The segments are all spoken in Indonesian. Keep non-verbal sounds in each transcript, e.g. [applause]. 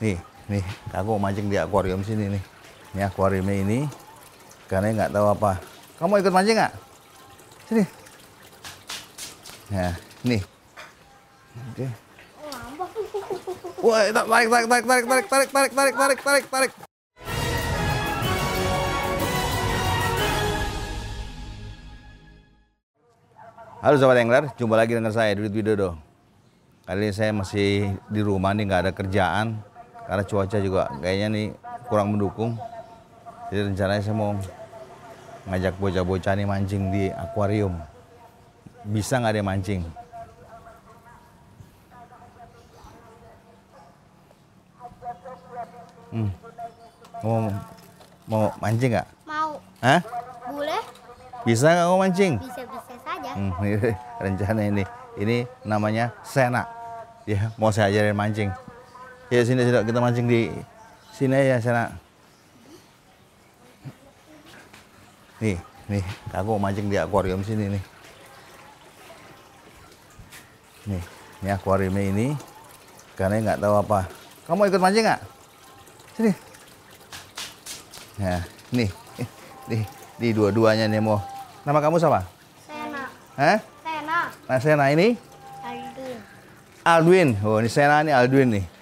Nih, nih, aku mancing di akuarium sini nih. Ini akuariumnya ini, karena nggak tahu apa. Kamu ikut mancing nggak? Sini. Nah, nih. Oke. Wah, tarik, tarik, tarik, tarik, tarik, tarik, tarik, tarik, tarik, tarik, tarik. Halo Sobat Angler, jumpa lagi dengan saya Dudut Widodo. Kali ini saya masih di rumah nih, nggak ada kerjaan karena cuaca juga kayaknya nih kurang mendukung. Jadi rencananya saya mau ngajak bocah-bocah nih mancing di akuarium. Bisa nggak dia mancing? Hmm. Mau mau mancing nggak? Mau. Hah? Boleh? Bisa nggak mau mancing? Bisa-bisa saja. Hmm, [laughs] ini rencana ini. Ini namanya Sena. Ya, mau saya ajarin mancing. Ya sini sini kita mancing di sini ya Sena. Nih, nih, aku mancing di akuarium sini nih. Nih, ini akuariumnya ini karena nggak tahu apa. Kamu ikut mancing nggak? Sini. Nah, nih, nih, di dua-duanya nih mau. Nama kamu siapa? Sena. Hah? Sena. Nah, Sena ini Aldin. Aldwin. Oh, ini Sena ini Aldwin nih.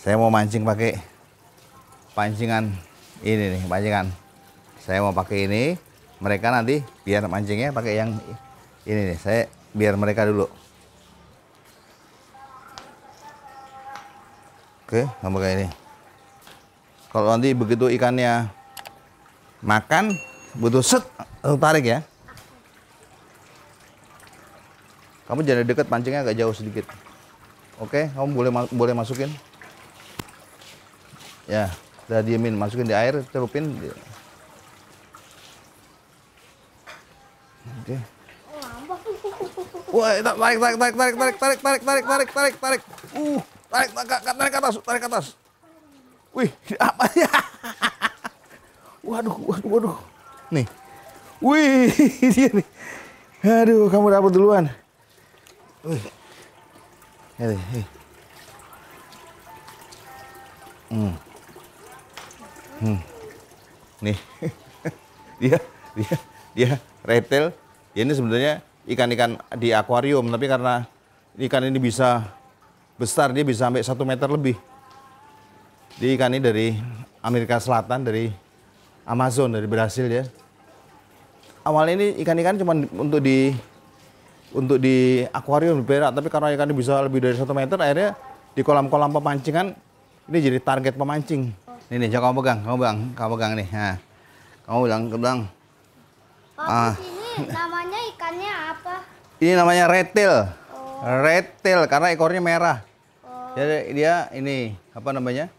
Saya mau mancing pakai pancingan ini nih, pancingan. Saya mau pakai ini. Mereka nanti biar mancingnya pakai yang ini nih. Saya biar mereka dulu. Oke, kamu kayak ini. Kalau nanti begitu ikannya makan, butuh set, tarik ya. Kamu jangan deket pancingnya agak jauh sedikit. Oke, kamu boleh boleh masukin. Ya, udah diemin, masukin di air, celupin. Oke. Wah, tarik, tarik, tarik, tarik, tarik, tarik, tarik, tarik, tarik, tarik, tarik, tarik. Uh, tarik, tarik, tarik atas, tarik atas. Wih, apa ya? Waduh, waduh, waduh. Nih. Wih, dia nih. Aduh, kamu dapat duluan. Wih. Hei, hei. Hmm. Hmm. Nih. [laughs] dia dia dia retel. Dia ini sebenarnya ikan-ikan di akuarium, tapi karena ikan ini bisa besar, dia bisa sampai satu meter lebih. Di ikan ini dari Amerika Selatan, dari Amazon, dari Brasil ya. Awalnya ini ikan-ikan cuma untuk di untuk di akuarium di perak, tapi karena ikan ini bisa lebih dari satu meter, akhirnya di kolam-kolam pemancingan ini jadi target pemancing. Ini nih, coba kamu pegang, kamu pegang, kamu pegang nih. Nah, kamu bilang, bilang, Pak, Ah. di sini namanya ikannya apa? ini namanya retil, retil karena ekornya merah. Oh. Jadi dia ini apa namanya?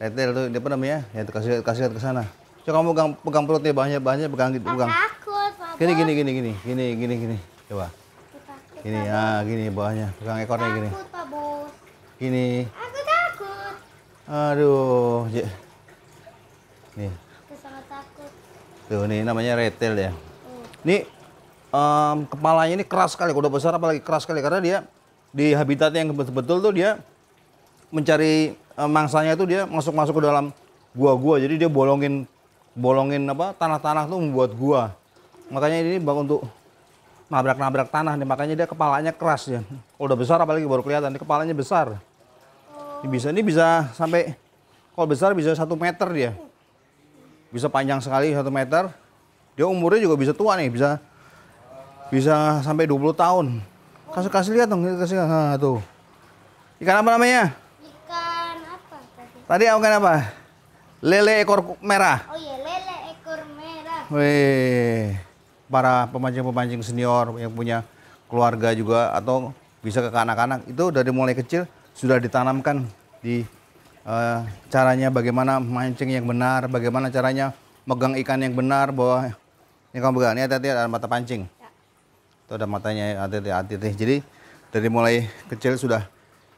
Retil tuh dia apa namanya? Ya kasih kasih ke sana. Coba kamu pegang pegang perutnya bahannya bahannya pegang gitu, pegang. takut, Pak. Gini gini gini gini gini gini gini. Coba. Gini ah gini bawahnya pegang ekornya gini. Takut, Pak Bos. Gini. Aku takut. Aduh. Nih, Aku sangat takut. tuh nih namanya retil ya. Oh. Ini em, kepalanya ini keras sekali, kalau udah besar apalagi keras sekali karena dia di habitatnya yang betul-betul tuh dia mencari em, mangsanya itu dia masuk-masuk ke dalam gua-gua. Jadi dia bolongin bolongin apa tanah-tanah tuh membuat gua. Makanya ini bang untuk nabrak-nabrak tanah nih, makanya dia kepalanya keras ya. Kalau udah besar apalagi baru kelihatan, ini kepalanya besar. Ini bisa ini bisa sampai kalau besar bisa satu meter dia. Bisa panjang sekali satu meter. Dia umurnya juga bisa tua nih, bisa bisa sampai 20 tahun. Kasih kasih lihat dong, kasih nah, tuh. Ikan apa namanya? Ikan apa tadi? Tadi ikan apa? Lele ekor merah. Oh iya, lele ekor merah. Wih, para pemancing-pemancing senior yang punya keluarga juga atau bisa ke anak-anak itu dari mulai kecil sudah ditanamkan di eh, caranya bagaimana mancing yang benar, bagaimana caranya megang ikan yang benar bahwa ini kamu pegang, ini hati-hati ada mata pancing. Itu ada matanya hati-hati, hati-hati. Jadi dari mulai kecil sudah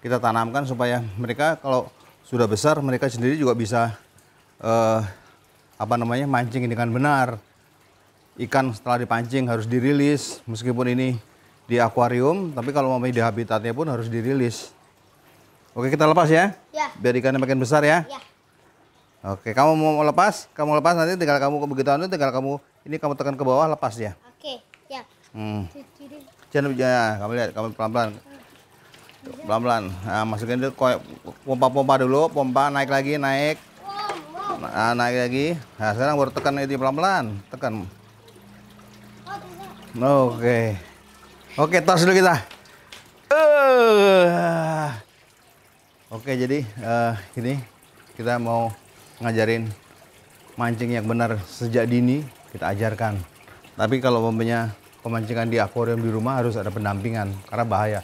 kita tanamkan supaya mereka kalau sudah besar mereka sendiri juga bisa eh, apa namanya mancing dengan benar. Ikan setelah dipancing harus dirilis meskipun ini di akuarium, tapi kalau mau di habitatnya pun harus dirilis. Oke, kita lepas ya. Ya. Biar ikannya makin besar ya. Ya. Oke, kamu mau lepas? Kamu lepas nanti tinggal kamu begitu anu tinggal kamu ini kamu tekan ke bawah lepas dia. Oke. Ya. Hmm. Jangan ya, kamu lihat, kamu pelan-pelan. Pelan-pelan. Nah, masukin dulu pompa-pompa dulu, pompa naik lagi, naik. Nah, naik lagi. Nah, sekarang baru tekan itu pelan-pelan. Tekan. Oke. Oke, tos dulu kita. Eh. Oke, jadi eh, ini kita mau ngajarin mancing yang benar sejak dini kita ajarkan. Tapi kalau umpamanya pemancingan di akuarium di rumah harus ada pendampingan karena bahaya.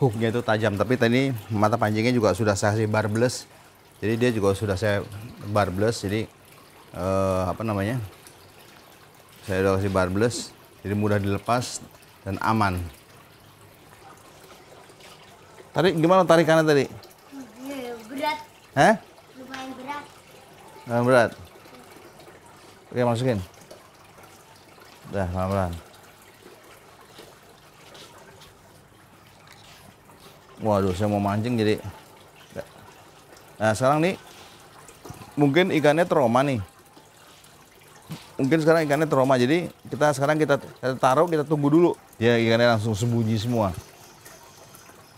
Hooknya itu tajam, tapi tadi mata pancingnya juga sudah saya kasih barbless. Jadi dia juga sudah saya barbless, jadi eh, apa namanya? Saya udah kasih barbless, jadi mudah dilepas dan aman. Tarik gimana tarikannya tadi? Ya, Berat. Hah? Lumayan berat. Nggak berat. Oke masukin. Udah pelan-pelan. Waduh, saya mau mancing jadi. Nah sekarang nih, mungkin ikannya trauma nih. Mungkin sekarang ikannya trauma, jadi kita sekarang kita, kita taruh, kita tunggu dulu. Ya ikannya langsung sembunyi semua.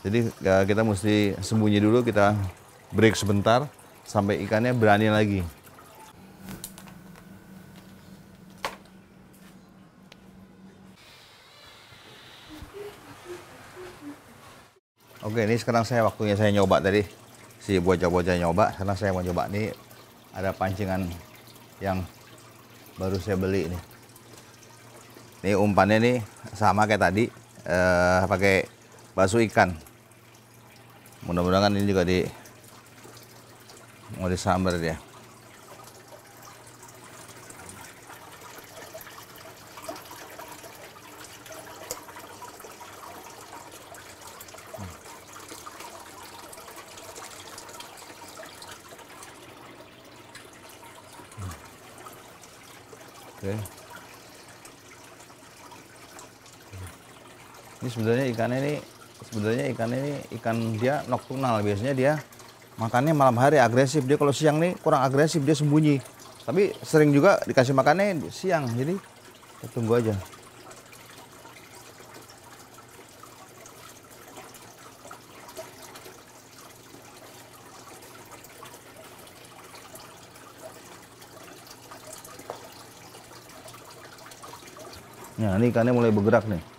Jadi ya, kita mesti sembunyi dulu, kita break sebentar sampai ikannya berani lagi. Oke, ini sekarang saya waktunya saya nyoba tadi si bocah-bocah nyoba. Karena saya mau coba nih ada pancingan yang baru saya beli nih. Ini umpannya nih sama kayak tadi, eh, pakai bakso ikan. Mudah-mudahan ini juga di mau disambar dia. Oke. Ini sebenarnya ikannya ini sebenarnya ikannya ini ikan dia nokturnal biasanya dia makannya malam hari agresif. Dia kalau siang nih kurang agresif dia sembunyi. Tapi sering juga dikasih makannya siang. Jadi kita tunggu aja. Nah, ini ikannya mulai bergerak nih.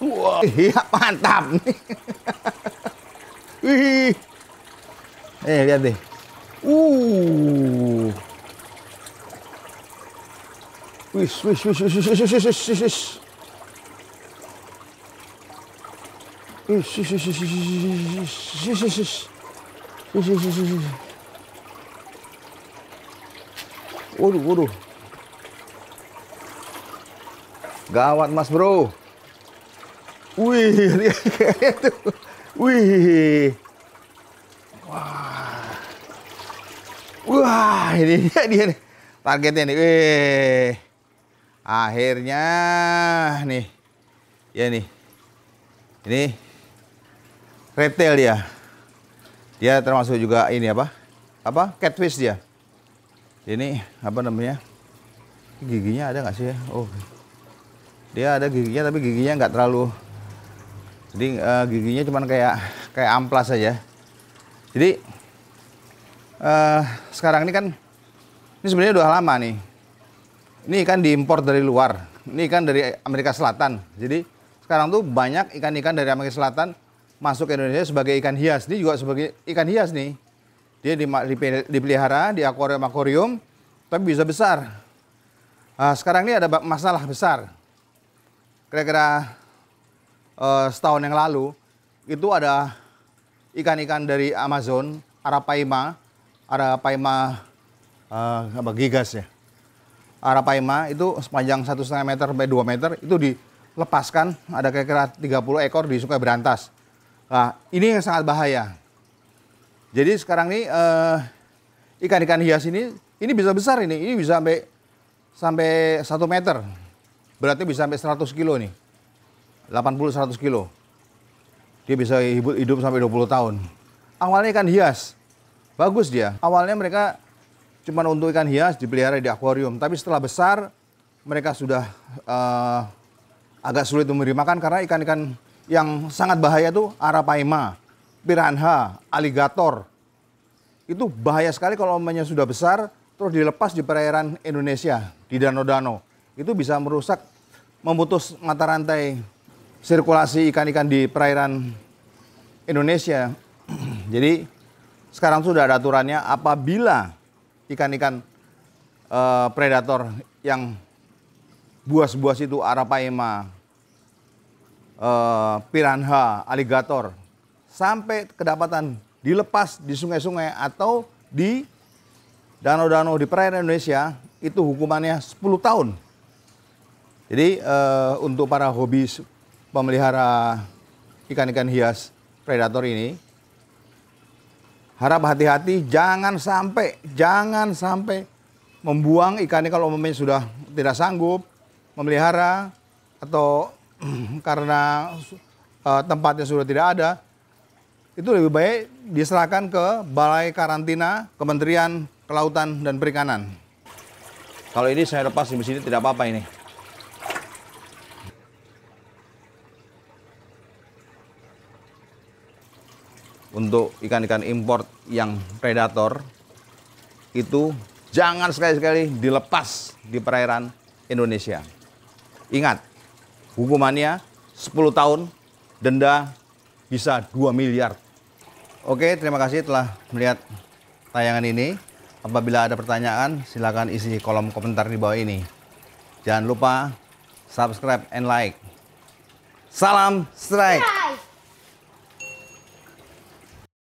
Wah, iya mantap nih. Wih. Eh, lihat deh. Uh. Wis, wis, wis, wis, wis, wis, wis, wis, wis, wis. Wis, wis, wis, wis, wis, wis, wis, wis, wis, wis. Wis. Gawat mas bro. Wih, lihat tuh. Wih. Wah. Wah, ini dia, dia nih. Targetnya nih. Wih. Akhirnya nih. Ya nih. Ini retail dia. Dia termasuk juga ini apa? Apa? Catfish dia. Ini apa namanya? Giginya ada nggak sih ya? Oh. Dia ada giginya tapi giginya nggak terlalu jadi eh, giginya cuman kayak kayak amplas saja. Jadi eh, sekarang ini kan ini sebenarnya udah lama nih. Ini ikan diimpor dari luar. Ini ikan dari Amerika Selatan. Jadi sekarang tuh banyak ikan-ikan dari Amerika Selatan masuk ke Indonesia sebagai ikan hias. Ini juga sebagai ikan hias nih. Dia dipelihara di akuarium-akuarium tapi bisa besar. Nah, sekarang ini ada masalah besar. Kira-kira eh, setahun yang lalu itu ada ikan-ikan dari Amazon, Arapaima, Arapaima eh, apa gigas ya. Arapaima itu sepanjang satu setengah meter sampai 2 meter itu dilepaskan ada kira-kira 30 ekor di Sungai Berantas. Nah, ini yang sangat bahaya. Jadi sekarang ini eh, ikan-ikan hias ini ini bisa besar ini, ini bisa sampai sampai 1 meter. Berarti bisa sampai 100 kilo nih. 80-100 kilo. Dia bisa hidup, hidup sampai 20 tahun. Awalnya ikan hias. Bagus dia. Awalnya mereka cuma untuk ikan hias dipelihara di akuarium. Tapi setelah besar, mereka sudah eh, agak sulit memberi makan karena ikan-ikan yang sangat bahaya tuh arapaima, piranha, aligator. Itu bahaya sekali kalau umpamanya sudah besar terus dilepas di perairan Indonesia, di danau-danau. Itu bisa merusak, memutus mata rantai sirkulasi ikan-ikan di perairan Indonesia. [clears throat] Jadi sekarang sudah ada aturannya apabila ikan-ikan eh, predator yang buas-buas itu arapaima, eh, piranha, aligator sampai kedapatan dilepas di sungai-sungai atau di danau-danau di perairan Indonesia itu hukumannya 10 tahun. Jadi eh, untuk para hobi pemelihara ikan-ikan hias predator ini harap hati-hati jangan sampai jangan sampai membuang ikan ini kalau umpamanya sudah tidak sanggup memelihara atau [clears throat] karena eh, tempatnya sudah tidak ada itu lebih baik diserahkan ke Balai Karantina Kementerian Kelautan dan Perikanan. Kalau ini saya lepas di sini tidak apa-apa ini. Untuk ikan-ikan import yang predator itu jangan sekali-sekali dilepas di perairan Indonesia. Ingat, hukumannya 10 tahun, denda bisa 2 miliar. Oke, terima kasih telah melihat tayangan ini. Apabila ada pertanyaan, silakan isi kolom komentar di bawah ini. Jangan lupa subscribe and like. Salam strike.